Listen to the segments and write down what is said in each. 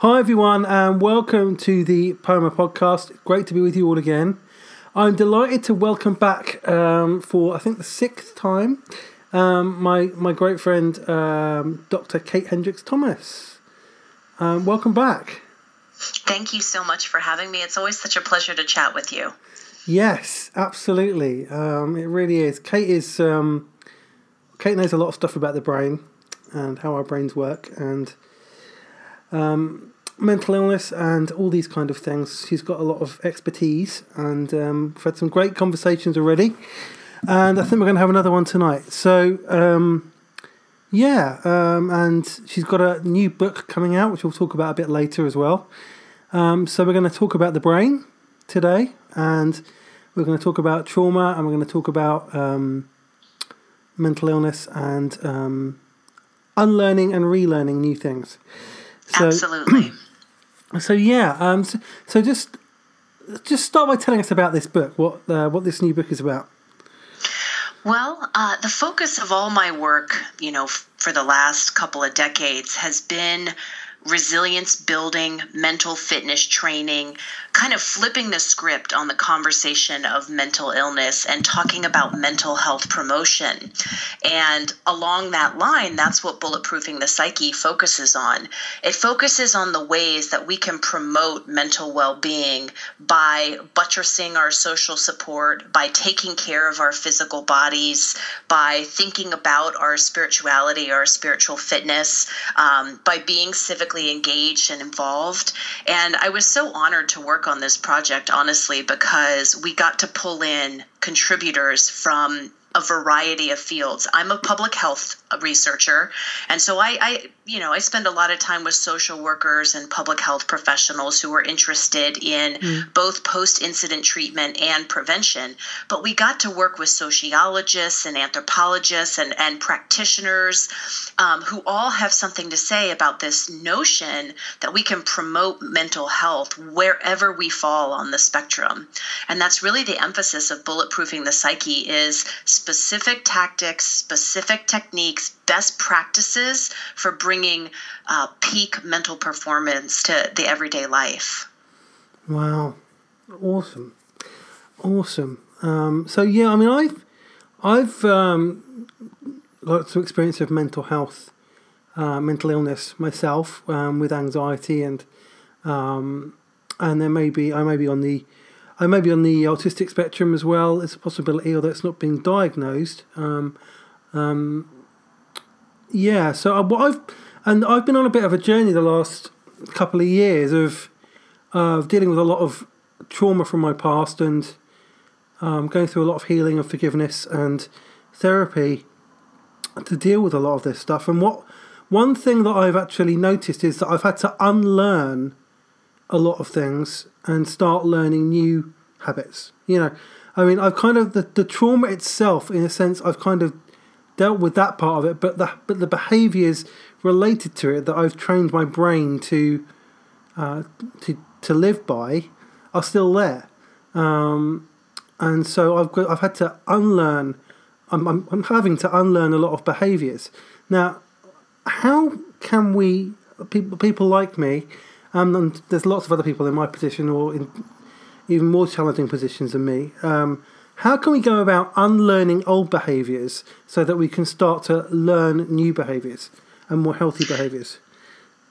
Hi, everyone, and welcome to the Poema podcast. Great to be with you all again. I'm delighted to welcome back um, for, I think, the sixth time, um, my, my great friend, um, Dr. Kate Hendricks Thomas. Um, welcome back. Thank you so much for having me. It's always such a pleasure to chat with you. Yes, absolutely. Um, it really is. Kate is. Um, Kate knows a lot of stuff about the brain and how our brains work and um, mental illness and all these kind of things. She's got a lot of expertise and um, we've had some great conversations already. And I think we're going to have another one tonight. So, um, yeah, um, and she's got a new book coming out, which we'll talk about a bit later as well. Um, so, we're going to talk about the brain today, and we're going to talk about trauma, and we're going to talk about um, mental illness and um, unlearning and relearning new things. So, Absolutely. So yeah, um, so, so, just just start by telling us about this book. What uh, what this new book is about. Well, uh, the focus of all my work, you know, f- for the last couple of decades has been resilience building, mental fitness training, kind of flipping the script on the conversation of mental illness and talking about mental health promotion. And along that line, that's what Bulletproofing the Psyche focuses on. It focuses on the ways that we can promote mental well being by buttressing our social support, by taking care of our physical bodies, by thinking about our spirituality, our spiritual fitness, um, by being engaged and involved. And I was so honored to work on this project, honestly, because we got to pull in contributors from a variety of fields. I'm a public health researcher, and so I, I, you know, I spend a lot of time with social workers and public health professionals who are interested in mm. both post-incident treatment and prevention. But we got to work with sociologists and anthropologists and, and practitioners um, who all have something to say about this notion that we can promote mental health wherever we fall on the spectrum. And that's really the emphasis of bulletproofing the psyche is specific tactics, specific techniques, best practices for bringing uh, peak mental performance to the everyday life. Wow, awesome, awesome. Um, so yeah, I mean, I've I've um, lots of experience of mental health, uh, mental illness myself um, with anxiety and um, and there may be I may be on the I may be on the autistic spectrum as well. It's a possibility, although it's not been diagnosed. Um, um, yeah, so what I've and I've been on a bit of a journey the last couple of years of uh, dealing with a lot of trauma from my past and um, going through a lot of healing and forgiveness and therapy to deal with a lot of this stuff. And what one thing that I've actually noticed is that I've had to unlearn a lot of things and start learning new habits. You know, I mean, I've kind of the, the trauma itself, in a sense, I've kind of dealt with that part of it, but the but the behaviours related to it that I've trained my brain to uh, to to live by are still there, um, and so I've got, I've had to unlearn. I'm, I'm I'm having to unlearn a lot of behaviours now. How can we people people like me um, and there's lots of other people in my position or in even more challenging positions than me. Um, how can we go about unlearning old behaviours so that we can start to learn new behaviours and more healthy behaviours?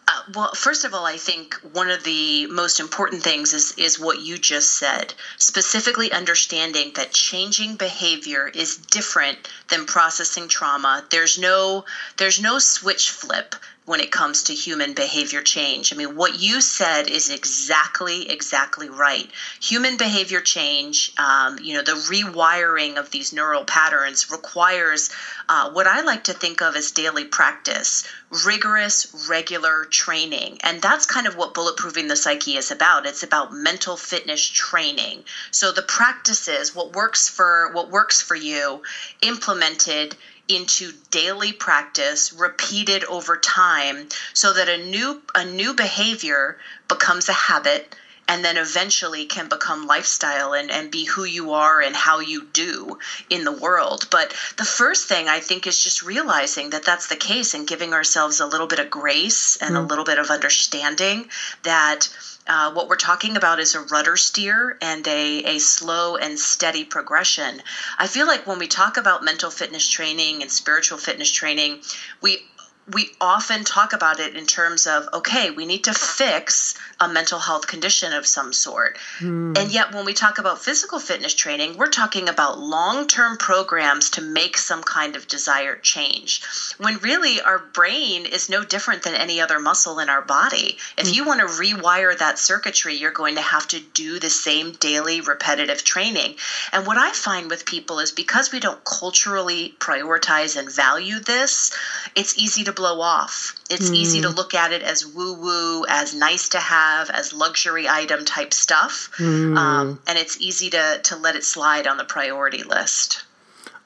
Uh, well, first of all, I think one of the most important things is is what you just said. Specifically, understanding that changing behavior is different than processing trauma. There's no there's no switch flip when it comes to human behavior change. I mean, what you said is exactly, exactly right. Human behavior change, um, you know, the rewiring of these neural patterns requires uh, what I like to think of as daily practice, rigorous, regular training. And that's kind of what bulletproofing the psyche is about. It's about mental fitness training. So the practices, what works for what works for you, implemented into daily practice repeated over time so that a new a new behavior becomes a habit and then eventually can become lifestyle and, and be who you are and how you do in the world. But the first thing I think is just realizing that that's the case and giving ourselves a little bit of grace and mm. a little bit of understanding that. Uh, what we're talking about is a rudder steer and a, a slow and steady progression. I feel like when we talk about mental fitness training and spiritual fitness training, we we often talk about it in terms of okay we need to fix a mental health condition of some sort mm. and yet when we talk about physical fitness training we're talking about long-term programs to make some kind of desired change when really our brain is no different than any other muscle in our body if mm. you want to rewire that circuitry you're going to have to do the same daily repetitive training and what i find with people is because we don't culturally prioritize and value this it's easy to blow off. It's mm. easy to look at it as woo woo, as nice to have, as luxury item type stuff. Mm. Um, and it's easy to, to let it slide on the priority list.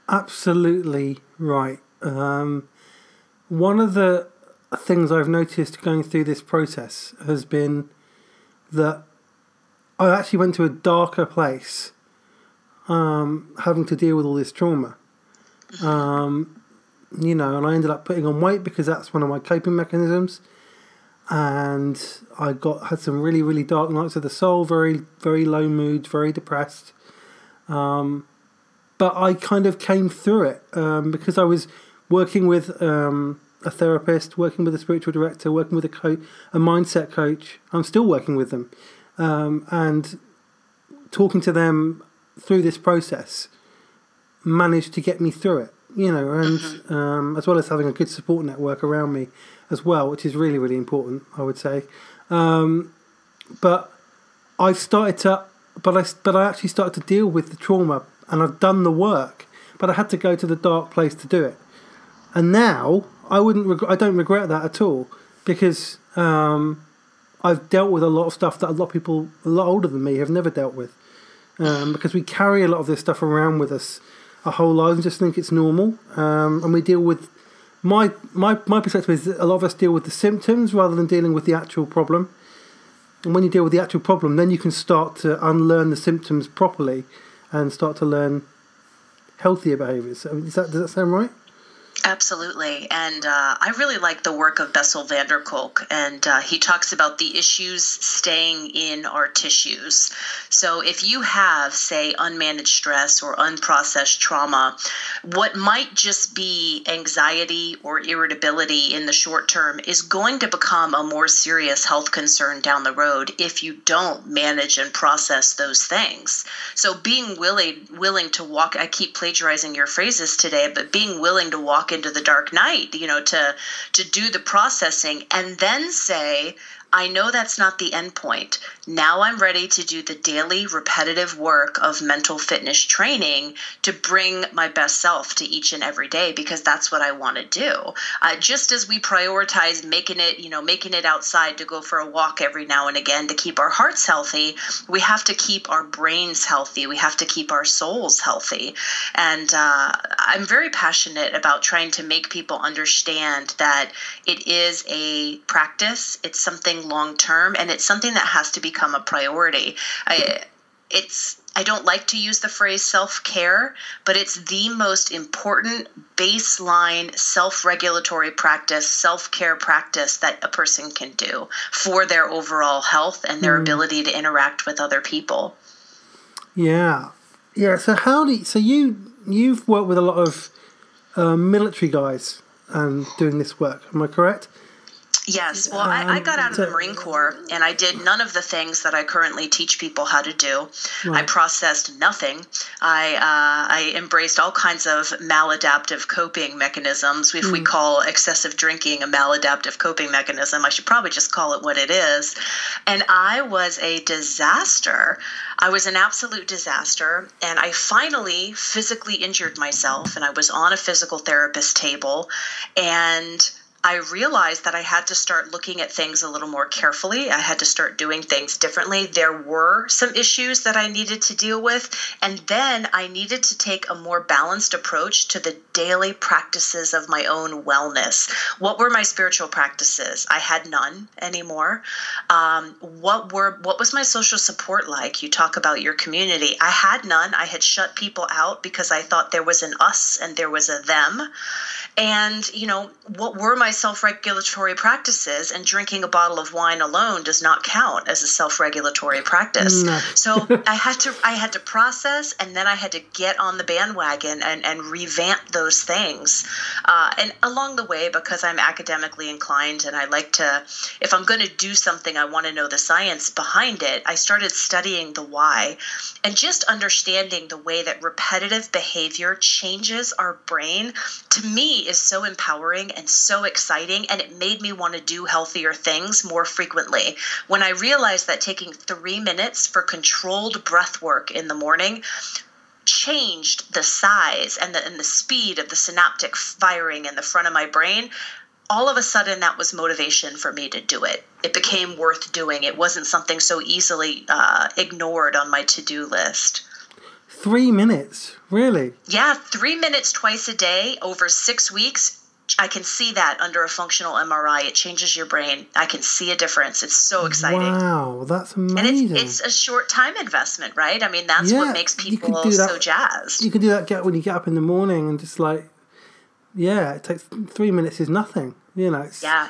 Absolutely right. Um, one of the things I've noticed going through this process has been that I actually went to a darker place um, having to deal with all this trauma. Mm-hmm. Um, you know, and I ended up putting on weight because that's one of my coping mechanisms. And I got had some really really dark nights of the soul, very very low mood, very depressed. Um, but I kind of came through it um, because I was working with um, a therapist, working with a spiritual director, working with a coach, a mindset coach. I'm still working with them, um, and talking to them through this process managed to get me through it you know, and mm-hmm. um, as well as having a good support network around me as well, which is really, really important, I would say. Um, but I've started to, but I, but I actually started to deal with the trauma, and I've done the work, but I had to go to the dark place to do it. And now I wouldn't, reg- I don't regret that at all because um, I've dealt with a lot of stuff that a lot of people, a lot older than me, have never dealt with. Um, because we carry a lot of this stuff around with us a whole lot and just think it's normal. Um, and we deal with my my my perspective is a lot of us deal with the symptoms rather than dealing with the actual problem. And when you deal with the actual problem, then you can start to unlearn the symptoms properly and start to learn healthier behaviors. Is that, does that sound right? Absolutely. And uh, I really like the work of Bessel van der Kolk. And uh, he talks about the issues staying in our tissues. So if you have, say, unmanaged stress or unprocessed trauma, what might just be anxiety or irritability in the short term is going to become a more serious health concern down the road if you don't manage and process those things. So being willing willing to walk I keep plagiarizing your phrases today, but being willing to walk into the dark night, you know, to to do the processing and then say, I know that's not the end point. Now I'm ready to do the daily repetitive work of mental fitness training to bring my best self to each and every day because that's what I want to do. Uh, just as we prioritize making it, you know, making it outside to go for a walk every now and again to keep our hearts healthy, we have to keep our brains healthy. We have to keep our souls healthy. And uh, I'm very passionate about trying to make people understand that it is a practice. It's something long term and it's something that has to become a priority. I, it's I don't like to use the phrase self care, but it's the most important baseline self regulatory practice, self care practice that a person can do for their overall health and their mm. ability to interact with other people. Yeah. Yeah. So, how do you, so you, you've worked with a lot of uh, military guys um, doing this work, am I correct? Yes. Well, um, I, I, got out of the Marine Corps and I did none of the things that I currently teach people how to do. Right. I processed nothing. I uh, I embraced all kinds of maladaptive coping mechanisms. If mm. we hmm. call excessive drinking a maladaptive coping mechanism, I should probably just call it what it is. And I was a disaster. I was an absolute disaster. And I finally physically injured myself and I was on a physical therapist table and I realized that I had to start looking at things a little more carefully. I had to start doing things differently. There were some issues that I needed to deal with. And then I needed to take a more balanced approach to the daily practices of my own wellness. What were my spiritual practices? I had none anymore. Um, what were what was my social support like? You talk about your community. I had none. I had shut people out because I thought there was an us and there was a them. And, you know, what were my self regulatory practices? And drinking a bottle of wine alone does not count as a self regulatory practice. No. so I had to I had to process and then I had to get on the bandwagon and, and revamp those things. Uh, and along the way, because I'm academically inclined and I like to, if I'm going to do something, I want to know the science behind it, I started studying the why and just understanding the way that repetitive behavior changes our brain. To me, is so empowering and so exciting, and it made me want to do healthier things more frequently. When I realized that taking three minutes for controlled breath work in the morning changed the size and the, and the speed of the synaptic firing in the front of my brain, all of a sudden that was motivation for me to do it. It became worth doing. It wasn't something so easily uh, ignored on my to do list. Three minutes, really? Yeah, three minutes twice a day over six weeks. I can see that under a functional MRI. It changes your brain. I can see a difference. It's so exciting. Wow, that's amazing. And it's, it's a short time investment, right? I mean, that's yeah, what makes people so jazzed. You can do that get when you get up in the morning and just like, yeah, it takes three minutes is nothing. You know. yeah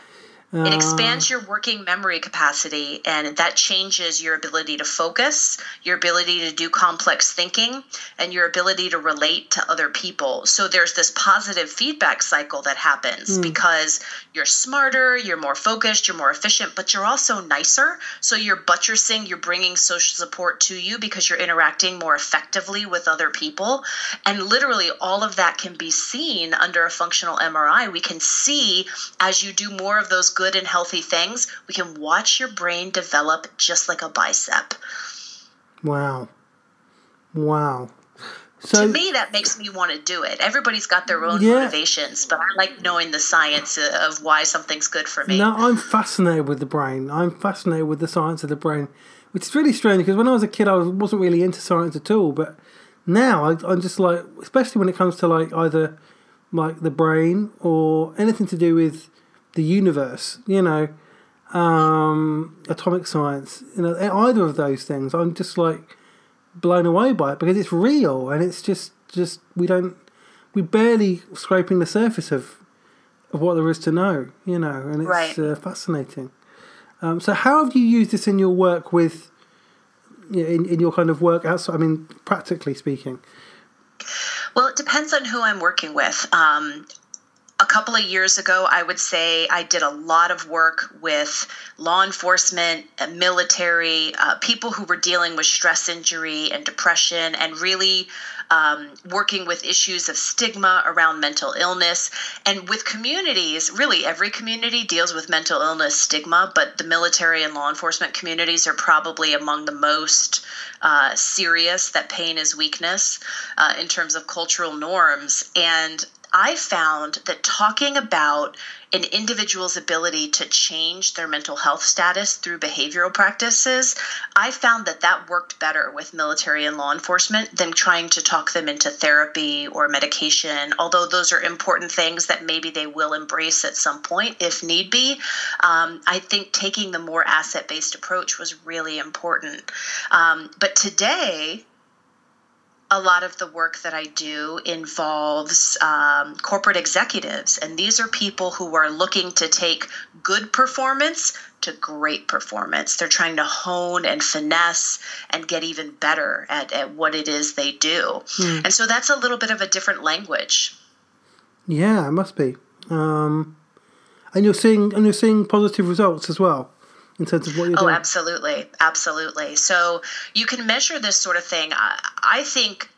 it expands your working memory capacity and that changes your ability to focus, your ability to do complex thinking, and your ability to relate to other people. So there's this positive feedback cycle that happens mm. because you're smarter, you're more focused, you're more efficient, but you're also nicer. So you're buttressing, you're bringing social support to you because you're interacting more effectively with other people. And literally, all of that can be seen under a functional MRI. We can see as you do more of those good and healthy things, we can watch your brain develop just like a bicep. Wow. Wow. So, to me, that makes me want to do it. Everybody's got their own yeah. motivations, but I like knowing the science of why something's good for me. No, I'm fascinated with the brain. I'm fascinated with the science of the brain, which is really strange because when I was a kid, I wasn't really into science at all. But now I, I'm just like, especially when it comes to like either like the brain or anything to do with the universe, you know, um, atomic science, you know, either of those things, I'm just like blown away by it because it's real and it's just, just we don't, we're barely scraping the surface of of what there is to know, you know, and it's right. uh, fascinating. Um, so, how have you used this in your work with, you know, in in your kind of work outside? I mean, practically speaking. Well, it depends on who I'm working with. Um, a couple of years ago, I would say I did a lot of work with law enforcement, uh, military, uh, people who were dealing with stress injury and depression, and really um, working with issues of stigma around mental illness. And with communities, really every community deals with mental illness stigma, but the military and law enforcement communities are probably among the most uh, serious that pain is weakness uh, in terms of cultural norms. And I found that talking about an individual's ability to change their mental health status through behavioral practices, I found that that worked better with military and law enforcement than trying to talk them into therapy or medication, although those are important things that maybe they will embrace at some point if need be. Um, I think taking the more asset based approach was really important. Um, but today, a lot of the work that I do involves um, corporate executives, and these are people who are looking to take good performance to great performance. They're trying to hone and finesse and get even better at, at what it is they do. Hmm. And so that's a little bit of a different language. Yeah, it must be. Um, and you're seeing and you're seeing positive results as well in terms of what you're oh, doing? Oh, absolutely. Absolutely. So you can measure this sort of thing. I, I think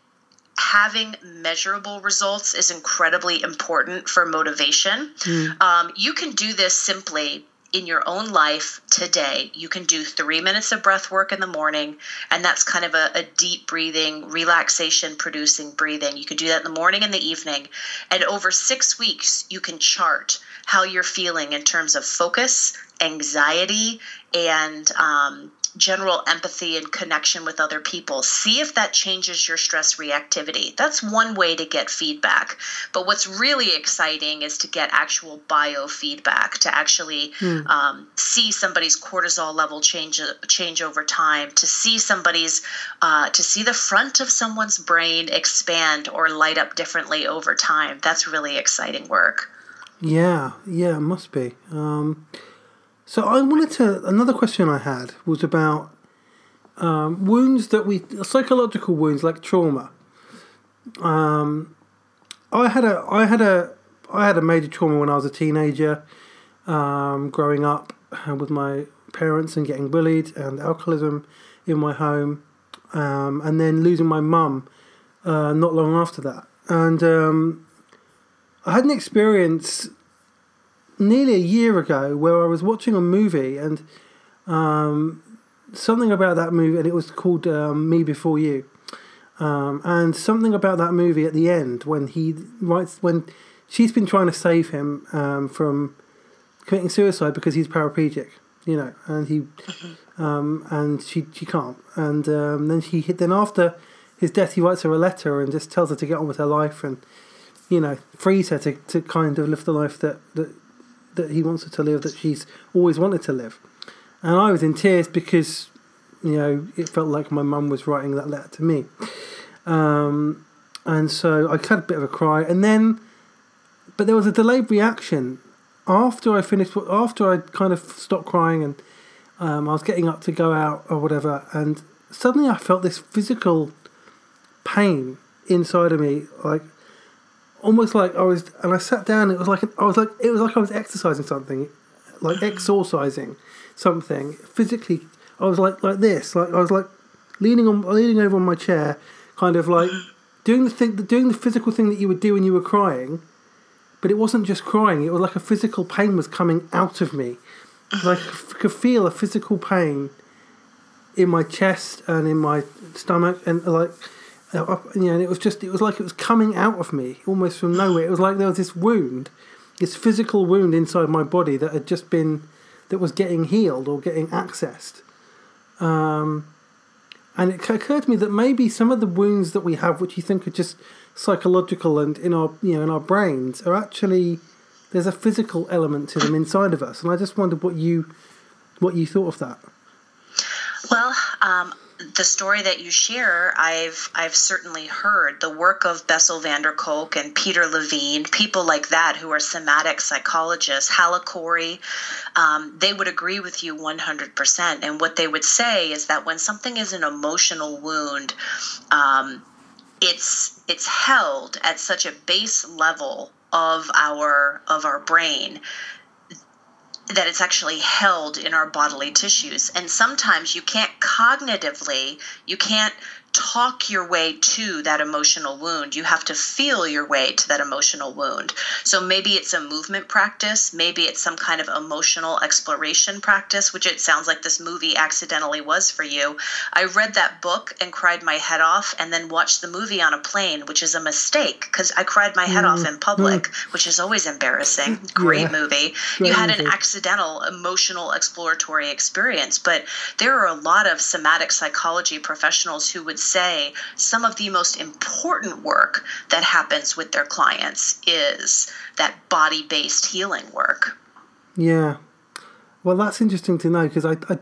having measurable results is incredibly important for motivation. Mm. Um, you can do this simply in your own life today, you can do three minutes of breath work in the morning, and that's kind of a, a deep breathing, relaxation producing breathing. You can do that in the morning and the evening. And over six weeks, you can chart how you're feeling in terms of focus, anxiety, and um, general empathy and connection with other people. See if that changes your stress reactivity. That's one way to get feedback. But what's really exciting is to get actual biofeedback, to actually hmm. um, see somebody's cortisol level change change over time, to see somebody's uh, to see the front of someone's brain expand or light up differently over time. That's really exciting work. Yeah, yeah, it must be. Um, so I wanted to. Another question I had was about um, wounds that we psychological wounds like trauma. Um, I had a I had a I had a major trauma when I was a teenager, um, growing up with my parents and getting bullied and alcoholism in my home, um, and then losing my mum uh, not long after that. And um, I had an experience nearly a year ago where I was watching a movie and um, something about that movie, and it was called um, Me Before You. Um, and something about that movie at the end when he writes when she's been trying to save him um, from committing suicide because he's paraplegic, you know, and he um, and she she can't, and um, then she then after his death he writes her a letter and just tells her to get on with her life and you know frees her to, to kind of live the life that, that that he wants her to live, that she's always wanted to live. And I was in tears because, you know, it felt like my mum was writing that letter to me. Um, and so I had a bit of a cry. And then, but there was a delayed reaction after I finished, after I kind of stopped crying and um, I was getting up to go out or whatever. And suddenly I felt this physical pain inside of me, like almost like I was, and I sat down. It was like I was like it was like I was exercising something, like hmm. exorcising something physically. I was like like this, like I was like leaning on leaning over on my chair, kind of like doing the thing, doing the physical thing that you would do when you were crying, but it wasn't just crying. It was like a physical pain was coming out of me. Like I could feel a physical pain in my chest and in my stomach and like uh, you know, and it was just, it was like it was coming out of me almost from nowhere. It was like there was this wound, this physical wound inside my body that had just been, that was getting healed or getting accessed. Um, and it occurred to me that maybe some of the wounds that we have, which you think are just psychological and in our, you know, in our brains, are actually there's a physical element to them inside of us. And I just wondered what you, what you thought of that. Well, um, the story that you share, I've I've certainly heard the work of Bessel van der Kolk and Peter Levine, people like that who are somatic psychologists, Hala Khouri, um, they would agree with you 100%. And what they would say is that when something is an emotional wound, um, it's it's held at such a base level of our of our brain that it's actually held in our bodily tissues. And sometimes you can't cognitively, you can't talk your way to that emotional wound. You have to feel your way to that emotional wound. So maybe it's a movement practice, maybe it's some kind of emotional exploration practice, which it sounds like this movie accidentally was for you. I read that book and cried my head off and then watched the movie on a plane, which is a mistake because I cried my head mm. off in public, mm. which is always embarrassing. Great yeah. movie. Great you had movie. an accidental emotional exploratory experience, but there are a lot of somatic psychology professionals who would say some of the most important work that happens with their clients is that body based healing work. Yeah. Well, that's interesting to know because I, I,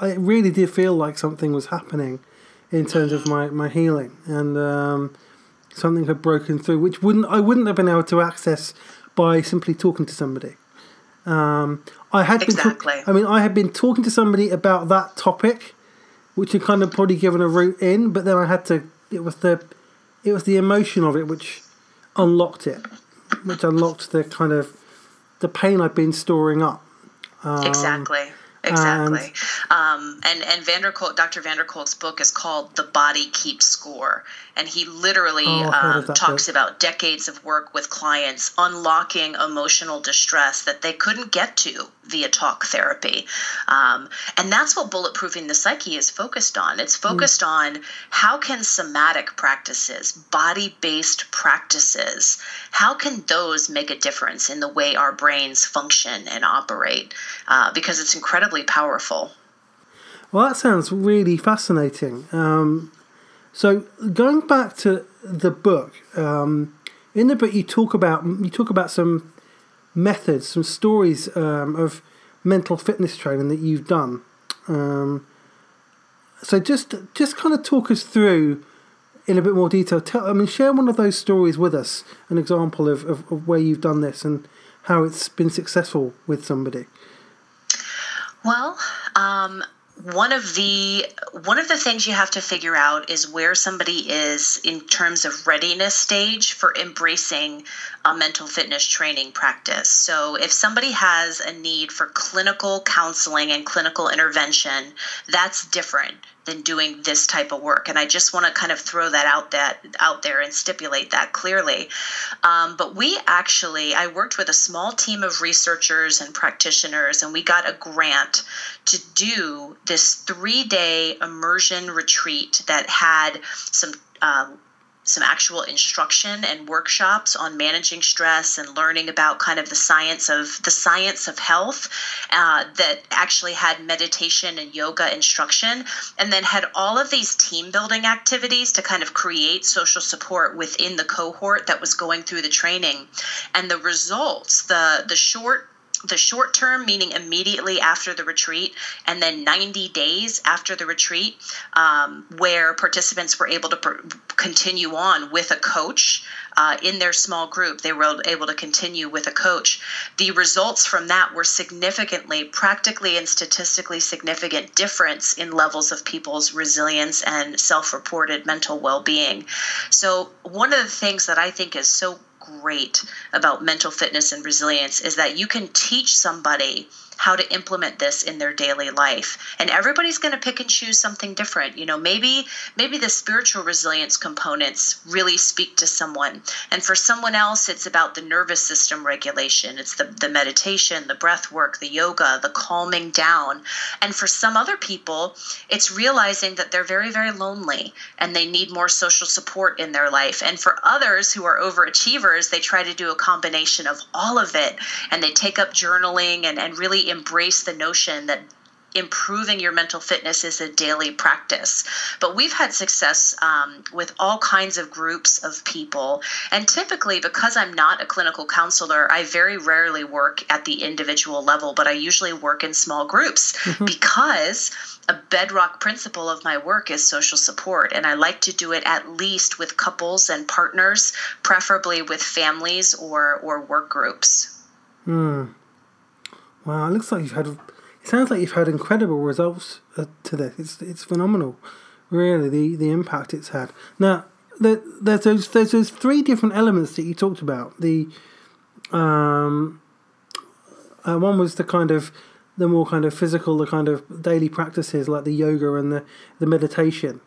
I really did feel like something was happening in terms of my, my healing and um, something had broken through, which wouldn't I wouldn't have been able to access by simply talking to somebody. Um, I had exactly. been. Ta- I mean, I had been talking to somebody about that topic, which had kind of probably given a route in, but then I had to. It was the, it was the emotion of it which unlocked it, which unlocked the kind of, the pain I'd been storing up. Um, exactly. Exactly. And, um, and and van der Dr. van der Kolk's book is called The Body Keeps Score. And he literally oh, um, talks book. about decades of work with clients unlocking emotional distress that they couldn't get to via talk therapy. Um, and that's what bulletproofing the psyche is focused on. It's focused mm. on how can somatic practices, body-based practices, how can those make a difference in the way our brains function and operate? Uh, because it's incredibly powerful. Well, that sounds really fascinating. Um, so going back to the book, um, in the book you talk about you talk about some methods, some stories um, of mental fitness training that you've done. Um, so just just kind of talk us through in a bit more detail. Tell, I mean, share one of those stories with us, an example of, of, of where you've done this and how it's been successful with somebody. Well, um, one of the one of the things you have to figure out is where somebody is in terms of readiness stage for embracing a mental fitness training practice. So if somebody has a need for clinical counseling and clinical intervention, that's different than doing this type of work. And I just want to kind of throw that out that out there and stipulate that clearly. Um, but we actually, I worked with a small team of researchers and practitioners, and we got a grant to do this three day immersion retreat that had some. Um, some actual instruction and workshops on managing stress and learning about kind of the science of the science of health uh, that actually had meditation and yoga instruction and then had all of these team building activities to kind of create social support within the cohort that was going through the training. And the results the the short the short term, meaning immediately after the retreat, and then 90 days after the retreat, um, where participants were able to pr- continue on with a coach uh, in their small group. They were able to continue with a coach. The results from that were significantly, practically, and statistically significant difference in levels of people's resilience and self reported mental well being. So, one of the things that I think is so great about mental fitness and resilience is that you can teach somebody how to implement this in their daily life. And everybody's going to pick and choose something different. You know maybe maybe the spiritual resilience components really speak to someone. And for someone else it's about the nervous system regulation. It's the, the meditation the breath work the yoga the calming down. And for some other people it's realizing that they're very very lonely and they need more social support in their life. And for others who are overachievers they try to do a combination of all of it. And they take up journaling and, and really embrace the notion that improving your mental fitness is a daily practice. But we've had success um, with all kinds of groups of people. And typically, because I'm not a clinical counselor, I very rarely work at the individual level, but I usually work in small groups mm-hmm. because a bedrock principle of my work is social support. And I like to do it at least with couples and partners, preferably with families or, or work groups. Hmm. Wow, it looks like you've had. It sounds like you've had incredible results uh, to this. It's it's phenomenal, really. The the impact it's had. Now, there, there's those there's those three different elements that you talked about. The um, uh, one was the kind of the more kind of physical, the kind of daily practices like the yoga and the the meditation.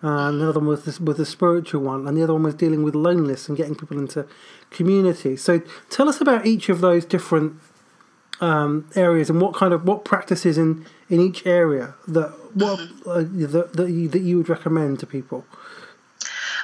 Uh, and the other one was the, was the spiritual one, and the other one was dealing with loneliness and getting people into community. So, tell us about each of those different um, areas and what kind of what practices in, in each area that what mm-hmm. uh, that, that you, that you would recommend to people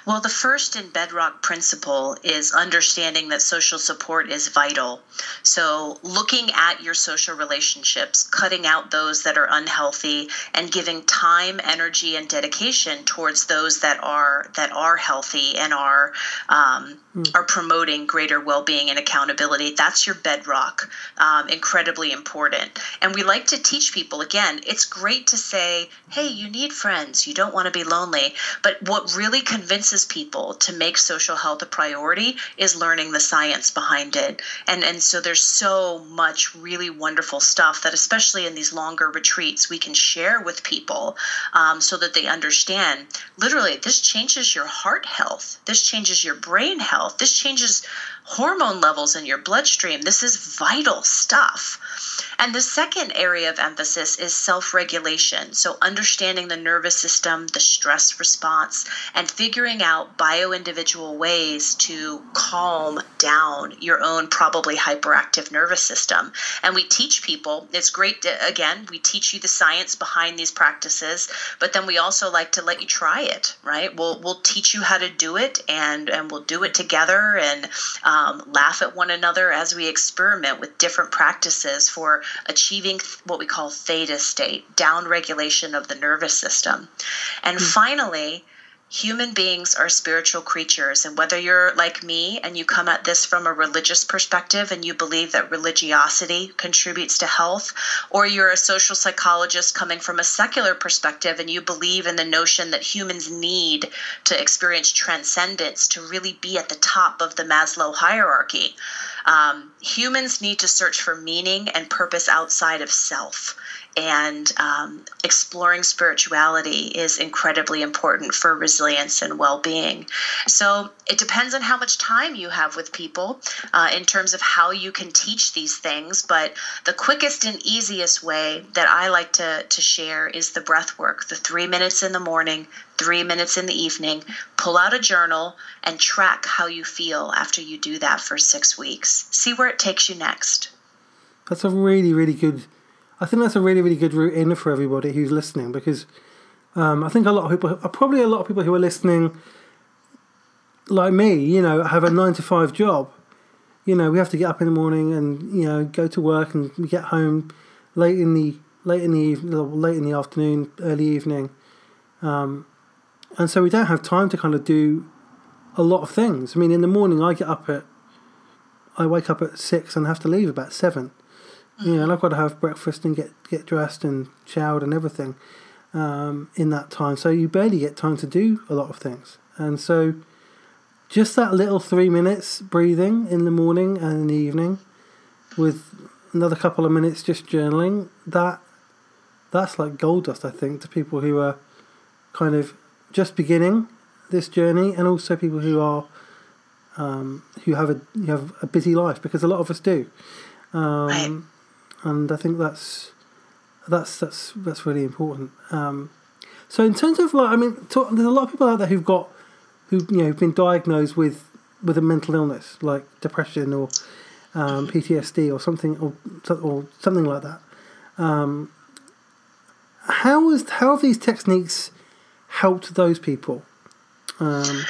well, the first in bedrock principle is understanding that social support is vital. So, looking at your social relationships, cutting out those that are unhealthy, and giving time, energy, and dedication towards those that are that are healthy and are um, mm. are promoting greater well-being and accountability. That's your bedrock. Um, incredibly important. And we like to teach people again. It's great to say, "Hey, you need friends. You don't want to be lonely." But what really convinces convinces people to make social health a priority is learning the science behind it. And and so there's so much really wonderful stuff that especially in these longer retreats we can share with people um, so that they understand literally this changes your heart health this changes your brain health this changes hormone levels in your bloodstream. This is vital stuff. And the second area of emphasis is self regulation. So, understanding the nervous system, the stress response, and figuring out bio individual ways to calm down your own probably hyperactive nervous system. And we teach people, it's great, to, again, we teach you the science behind these practices, but then we also like to let you try it, right? We'll, we'll teach you how to do it and, and we'll do it together and um, laugh at one another as we experiment with different practices for achieving what we call theta state, down regulation of the nervous system. And mm-hmm. finally, human beings are spiritual creatures. And whether you're like me and you come at this from a religious perspective and you believe that religiosity contributes to health, or you're a social psychologist coming from a secular perspective and you believe in the notion that humans need to experience transcendence to really be at the top of the Maslow hierarchy. Um, humans need to search for meaning and purpose outside of self and um, exploring spirituality is incredibly important for resilience and well-being. So it depends on how much time you have with people uh, in terms of how you can teach these things but the quickest and easiest way that i like to, to share is the breath work the three minutes in the morning three minutes in the evening pull out a journal and track how you feel after you do that for six weeks. See where it takes you next. That's a really really good I think that's a really, really good route in for everybody who's listening because um, I think a lot of people, probably a lot of people who are listening, like me, you know, have a nine to five job. You know, we have to get up in the morning and you know go to work, and we get home late in the late in the evening, late in the afternoon, early evening, um, and so we don't have time to kind of do a lot of things. I mean, in the morning I get up at, I wake up at six and have to leave about seven. You know, and I've got to have breakfast and get, get dressed and showered and everything um, in that time. So you barely get time to do a lot of things. And so just that little three minutes breathing in the morning and in the evening with another couple of minutes just journaling, that that's like gold dust, I think, to people who are kind of just beginning this journey and also people who are um, who have a who have a busy life because a lot of us do. Um, and I think that's that's that's that's really important. Um, so in terms of like, I mean, to, there's a lot of people out there who've got who you know have been diagnosed with with a mental illness like depression or um, PTSD or something or or something like that. Um, how is how have these techniques helped those people? Um,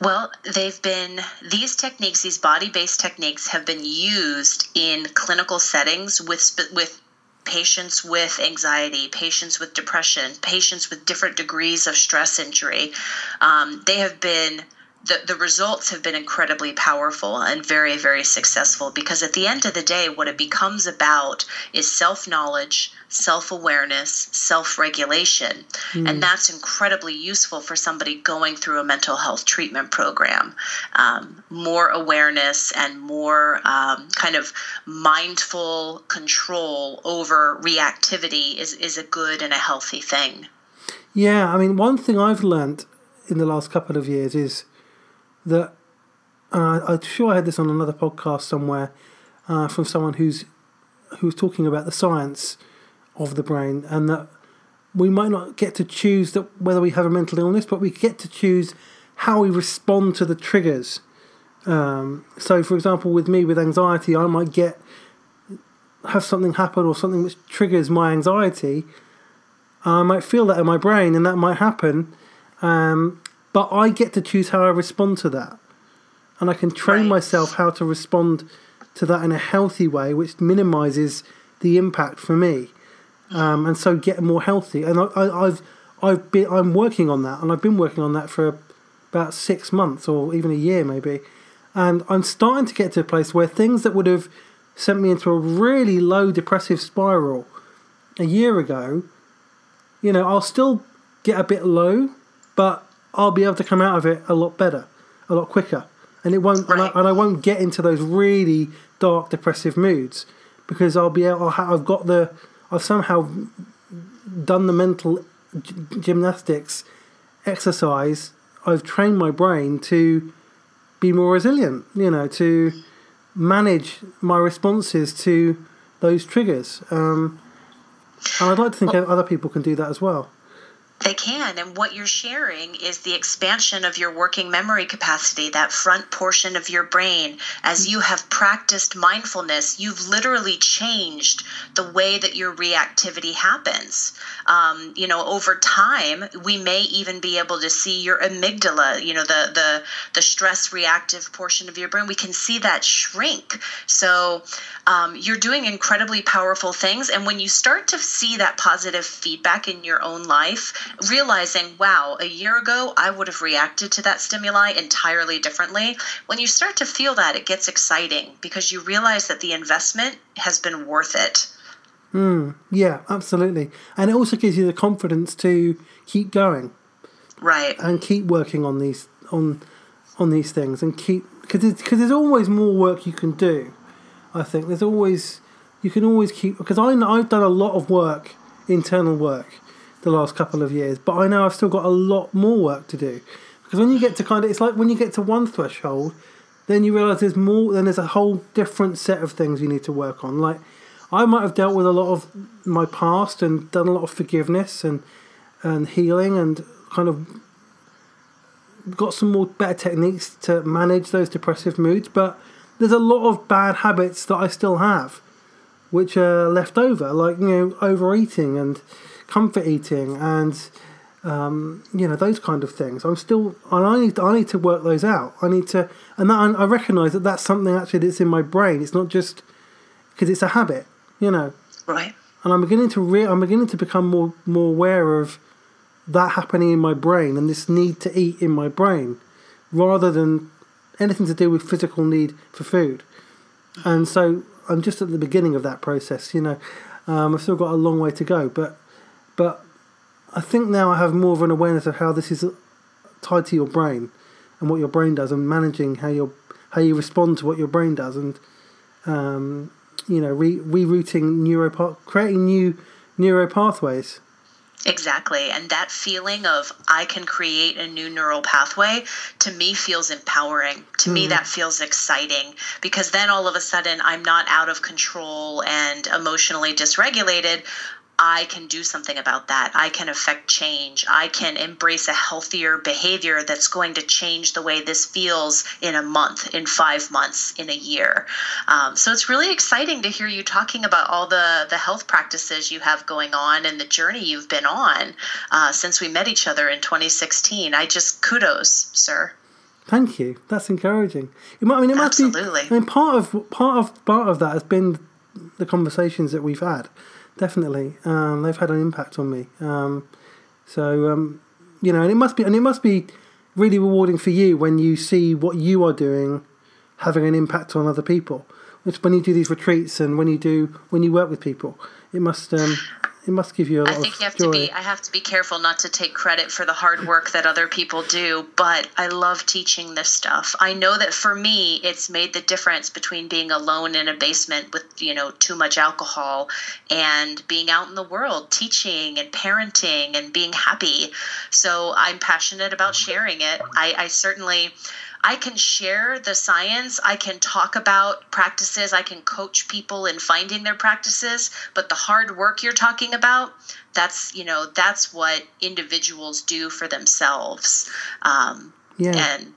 well, they've been, these techniques, these body based techniques have been used in clinical settings with, with patients with anxiety, patients with depression, patients with different degrees of stress injury. Um, they have been the, the results have been incredibly powerful and very, very successful because at the end of the day, what it becomes about is self knowledge, self awareness, self regulation. Mm. And that's incredibly useful for somebody going through a mental health treatment program. Um, more awareness and more um, kind of mindful control over reactivity is, is a good and a healthy thing. Yeah, I mean, one thing I've learned in the last couple of years is that, and I, am sure I had this on another podcast somewhere uh, from someone who's who's talking about the science of the brain, and that we might not get to choose that whether we have a mental illness, but we get to choose how we respond to the triggers. Um, so, for example, with me with anxiety, I might get have something happen or something which triggers my anxiety. I might feel that in my brain, and that might happen. Um, but I get to choose how I respond to that. And I can train right. myself how to respond to that in a healthy way, which minimizes the impact for me. Um, and so get more healthy. And I, have I've been I'm working on that, and I've been working on that for about six months or even a year maybe. And I'm starting to get to a place where things that would have sent me into a really low depressive spiral a year ago, you know, I'll still get a bit low, but I'll be able to come out of it a lot better, a lot quicker, and it won't, right. and, I, and, I, won't get into those really dark, depressive moods because I'll be able. I've got the, I've somehow done the mental gymnastics exercise. I've trained my brain to be more resilient. You know, to manage my responses to those triggers. Um, and I'd like to think well, other people can do that as well. They can. And what you're sharing is the expansion of your working memory capacity, that front portion of your brain. As you have practiced mindfulness, you've literally changed the way that your reactivity happens. Um, you know, over time, we may even be able to see your amygdala, you know, the, the, the stress reactive portion of your brain. We can see that shrink. So um, you're doing incredibly powerful things. And when you start to see that positive feedback in your own life, realizing, wow, a year ago I would have reacted to that stimuli entirely differently. When you start to feel that, it gets exciting because you realize that the investment has been worth it. Mm, yeah, absolutely. And it also gives you the confidence to keep going. Right. And keep working on these on on these things and keep because because there's always more work you can do. I think there's always you can always keep because I I've done a lot of work, internal work, the last couple of years, but I know I've still got a lot more work to do. Because when you get to kind of, it's like when you get to one threshold, then you realise there's more, then there's a whole different set of things you need to work on. Like, I might have dealt with a lot of my past and done a lot of forgiveness and and healing and kind of got some more better techniques to manage those depressive moods, but there's a lot of bad habits that I still have, which are left over, like you know overeating and comfort eating and um, you know those kind of things. I'm still, and I need, I need to work those out. I need to, and that I recognise that that's something actually that's in my brain. It's not just because it's a habit, you know. Right. And I'm beginning to re- I'm beginning to become more more aware of that happening in my brain and this need to eat in my brain, rather than anything to do with physical need for food. And so I'm just at the beginning of that process. You know, um, I've still got a long way to go, but but I think now I have more of an awareness of how this is tied to your brain and what your brain does, and managing how your how you respond to what your brain does, and um, you know, re- rerouting neuropath, creating new neural pathways. Exactly. And that feeling of I can create a new neural pathway to me feels empowering. To mm. me, that feels exciting because then all of a sudden I'm not out of control and emotionally dysregulated. I can do something about that. I can affect change. I can embrace a healthier behavior that's going to change the way this feels in a month, in five months, in a year. Um, so it's really exciting to hear you talking about all the, the health practices you have going on and the journey you've been on uh, since we met each other in 2016. I just kudos, sir. Thank you. That's encouraging. It might, I mean, it must Absolutely. Be, I mean, part of part of part of that has been the conversations that we've had definitely. Um, they've had an impact on me. Um, so um, you know, and it must be, and it must be really rewarding for you when you see what you are doing having an impact on other people. It's when you do these retreats and when you do when you work with people, it must um, it must give you I think you have joy. to be. I have to be careful not to take credit for the hard work that other people do, but I love teaching this stuff. I know that for me, it's made the difference between being alone in a basement with you know too much alcohol and being out in the world teaching and parenting and being happy. So I'm passionate about sharing it. I, I certainly. I can share the science, I can talk about practices, I can coach people in finding their practices, but the hard work you're talking about, that's, you know, that's what individuals do for themselves. Um, yeah. And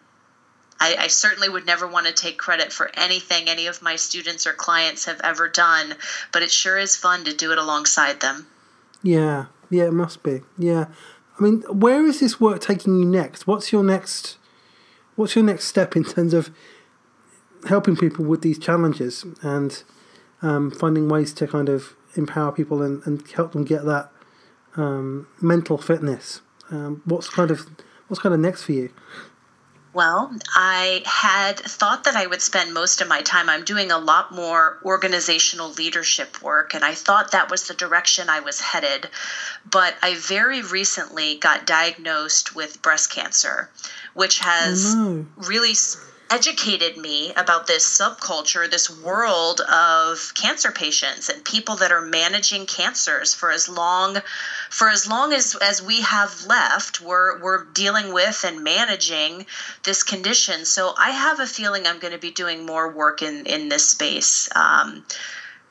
I, I, certainly would never want to take credit for anything any of my students or clients have ever done, but it sure is fun to do it alongside them. Yeah, yeah, it must be. Yeah. I mean, where is this work taking you next? What's your next what's your next step in terms of helping people with these challenges and um, finding ways to kind of empower people and, and help them get that um, mental fitness? Um, what's kind of what's kind of next for you? Well, I had thought that I would spend most of my time. I'm doing a lot more organizational leadership work, and I thought that was the direction I was headed. But I very recently got diagnosed with breast cancer, which has oh no. really educated me about this subculture, this world of cancer patients and people that are managing cancers for as long for as long as, as we have left, we're we're dealing with and managing this condition. So I have a feeling I'm going to be doing more work in in this space um,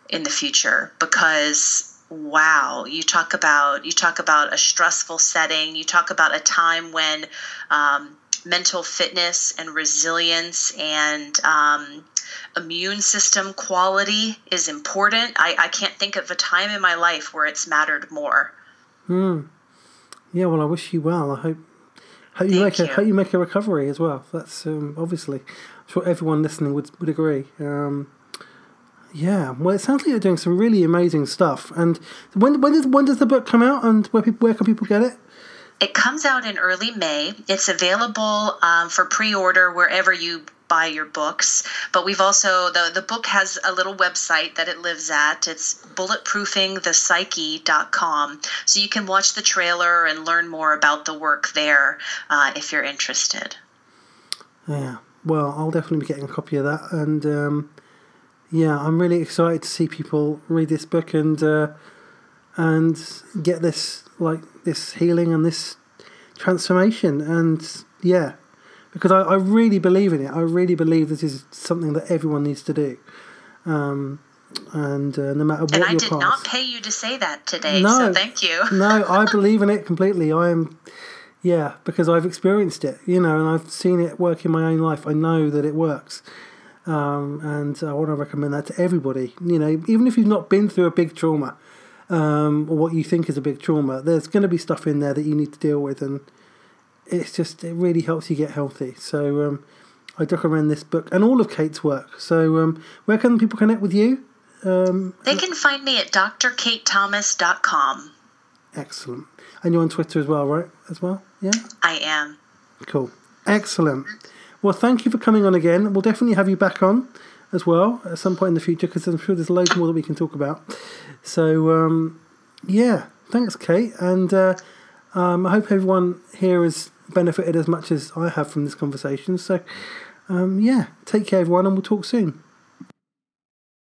in the future because wow you talk about you talk about a stressful setting you talk about a time when um, mental fitness and resilience and um, immune system quality is important. I, I can't think of a time in my life where it's mattered more. Hmm. Yeah, well, I wish you well. I hope hope you Thank make a hope you make a recovery as well. That's um, obviously, I'm sure everyone listening would would agree. Um, yeah, well, it sounds like you're doing some really amazing stuff. And when when does when does the book come out, and where people where can people get it? It comes out in early May. It's available um, for pre order wherever you buy your books. But we've also, the, the book has a little website that it lives at. It's bulletproofingthepsyche.com. So you can watch the trailer and learn more about the work there uh, if you're interested. Yeah, well, I'll definitely be getting a copy of that. And um, yeah, I'm really excited to see people read this book and. Uh, and get this like this healing and this transformation. And yeah because I, I really believe in it. I really believe this is something that everyone needs to do. Um, and uh, no matter what and I your did past, not pay you to say that today no, so thank you. No i believe in it completely. I am yeah because i've experienced it you know and i've seen it work in my own life. I know that it works. Um, and i want to recommend that to everybody you know even if you've not been through a big trauma um, or what you think is a big trauma, there's going to be stuff in there that you need to deal with, and it's just it really helps you get healthy. So um, I recommend this book and all of Kate's work. So um, where can people connect with you? Um, they can find me at drkatethomas.com. Excellent. And you're on Twitter as well, right? As well, yeah. I am. Cool. Excellent. Well, thank you for coming on again. We'll definitely have you back on as well at some point in the future because I'm sure there's loads more that we can talk about. So, um, yeah, thanks, Kate. And uh, um, I hope everyone here has benefited as much as I have from this conversation. So, um, yeah, take care, everyone, and we'll talk soon.